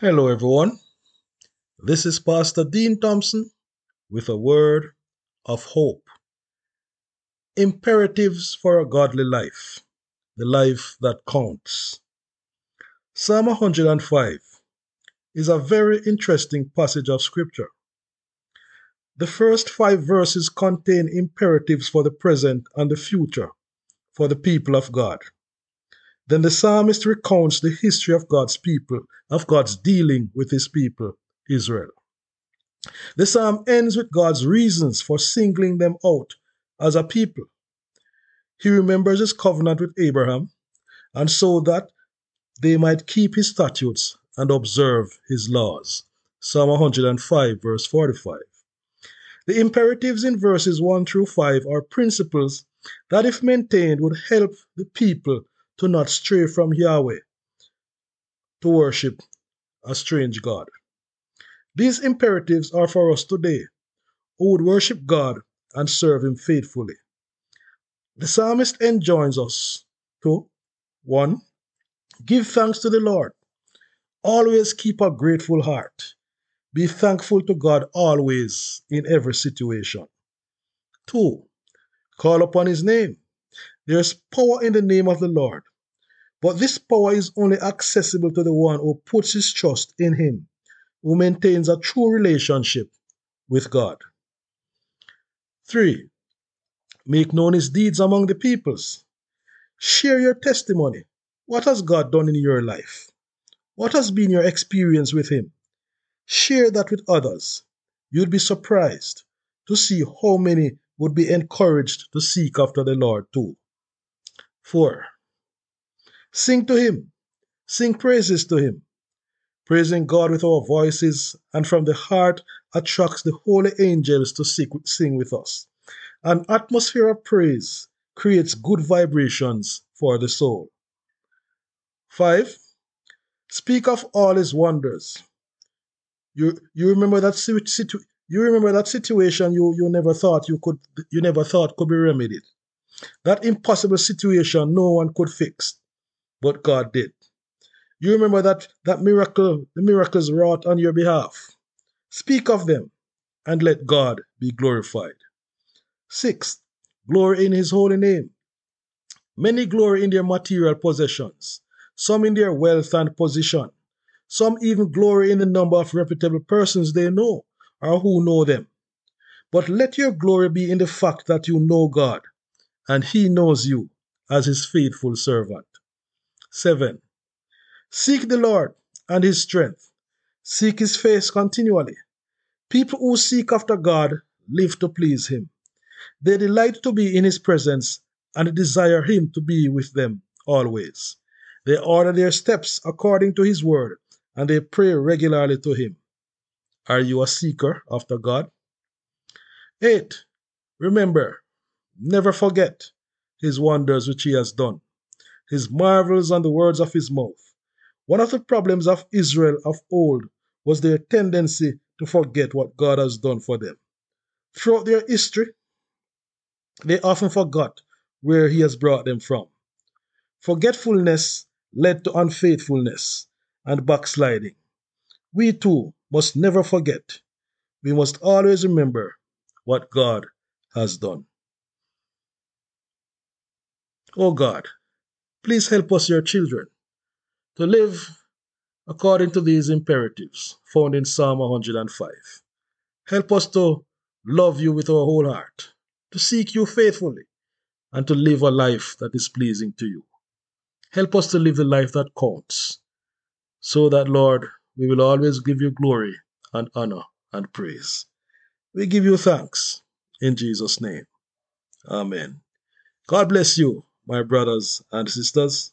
Hello, everyone. This is Pastor Dean Thompson with a word of hope. Imperatives for a godly life, the life that counts. Psalm 105 is a very interesting passage of Scripture. The first five verses contain imperatives for the present and the future for the people of God. Then the psalmist recounts the history of God's people, of God's dealing with his people, Israel. The psalm ends with God's reasons for singling them out as a people. He remembers his covenant with Abraham, and so that they might keep his statutes and observe his laws. Psalm 105, verse 45. The imperatives in verses 1 through 5 are principles that, if maintained, would help the people to not stray from Yahweh to worship a strange God. These imperatives are for us today who would worship God and serve Him faithfully. The psalmist enjoins us to 1. Give thanks to the Lord. Always keep a grateful heart. Be thankful to God always in every situation. 2. Call upon His name. There is power in the name of the Lord. But this power is only accessible to the one who puts his trust in Him, who maintains a true relationship with God. 3. Make known His deeds among the peoples. Share your testimony. What has God done in your life? What has been your experience with Him? Share that with others. You'd be surprised to see how many would be encouraged to seek after the Lord too. 4. Sing to Him. Sing praises to Him. Praising God with our voices and from the heart attracts the holy angels to sing with us. An atmosphere of praise creates good vibrations for the soul. 5. Speak of all his wonders. You you remember that situ, you remember that situation you, you never thought you could you never thought could be remedied. That impossible situation no one could fix, but God did. You remember that that miracle, the miracles wrought on your behalf. Speak of them and let God be glorified. Six, glory in his holy name. Many glory in their material possessions, some in their wealth and position. Some even glory in the number of reputable persons they know or who know them. But let your glory be in the fact that you know God and he knows you as his faithful servant. 7. Seek the Lord and his strength. Seek his face continually. People who seek after God live to please him. They delight to be in his presence and desire him to be with them always. They order their steps according to his word and they pray regularly to Him. Are you a seeker after God? 8. Remember, never forget His wonders which He has done, His marvels and the words of His mouth. One of the problems of Israel of old was their tendency to forget what God has done for them. Throughout their history, they often forgot where He has brought them from. Forgetfulness led to unfaithfulness, and backsliding. We too must never forget. We must always remember what God has done. Oh God, please help us, your children, to live according to these imperatives found in Psalm 105. Help us to love you with our whole heart, to seek you faithfully, and to live a life that is pleasing to you. Help us to live the life that counts so that, Lord, we will always give you glory and honor and praise. We give you thanks in Jesus' name. Amen. God bless you, my brothers and sisters.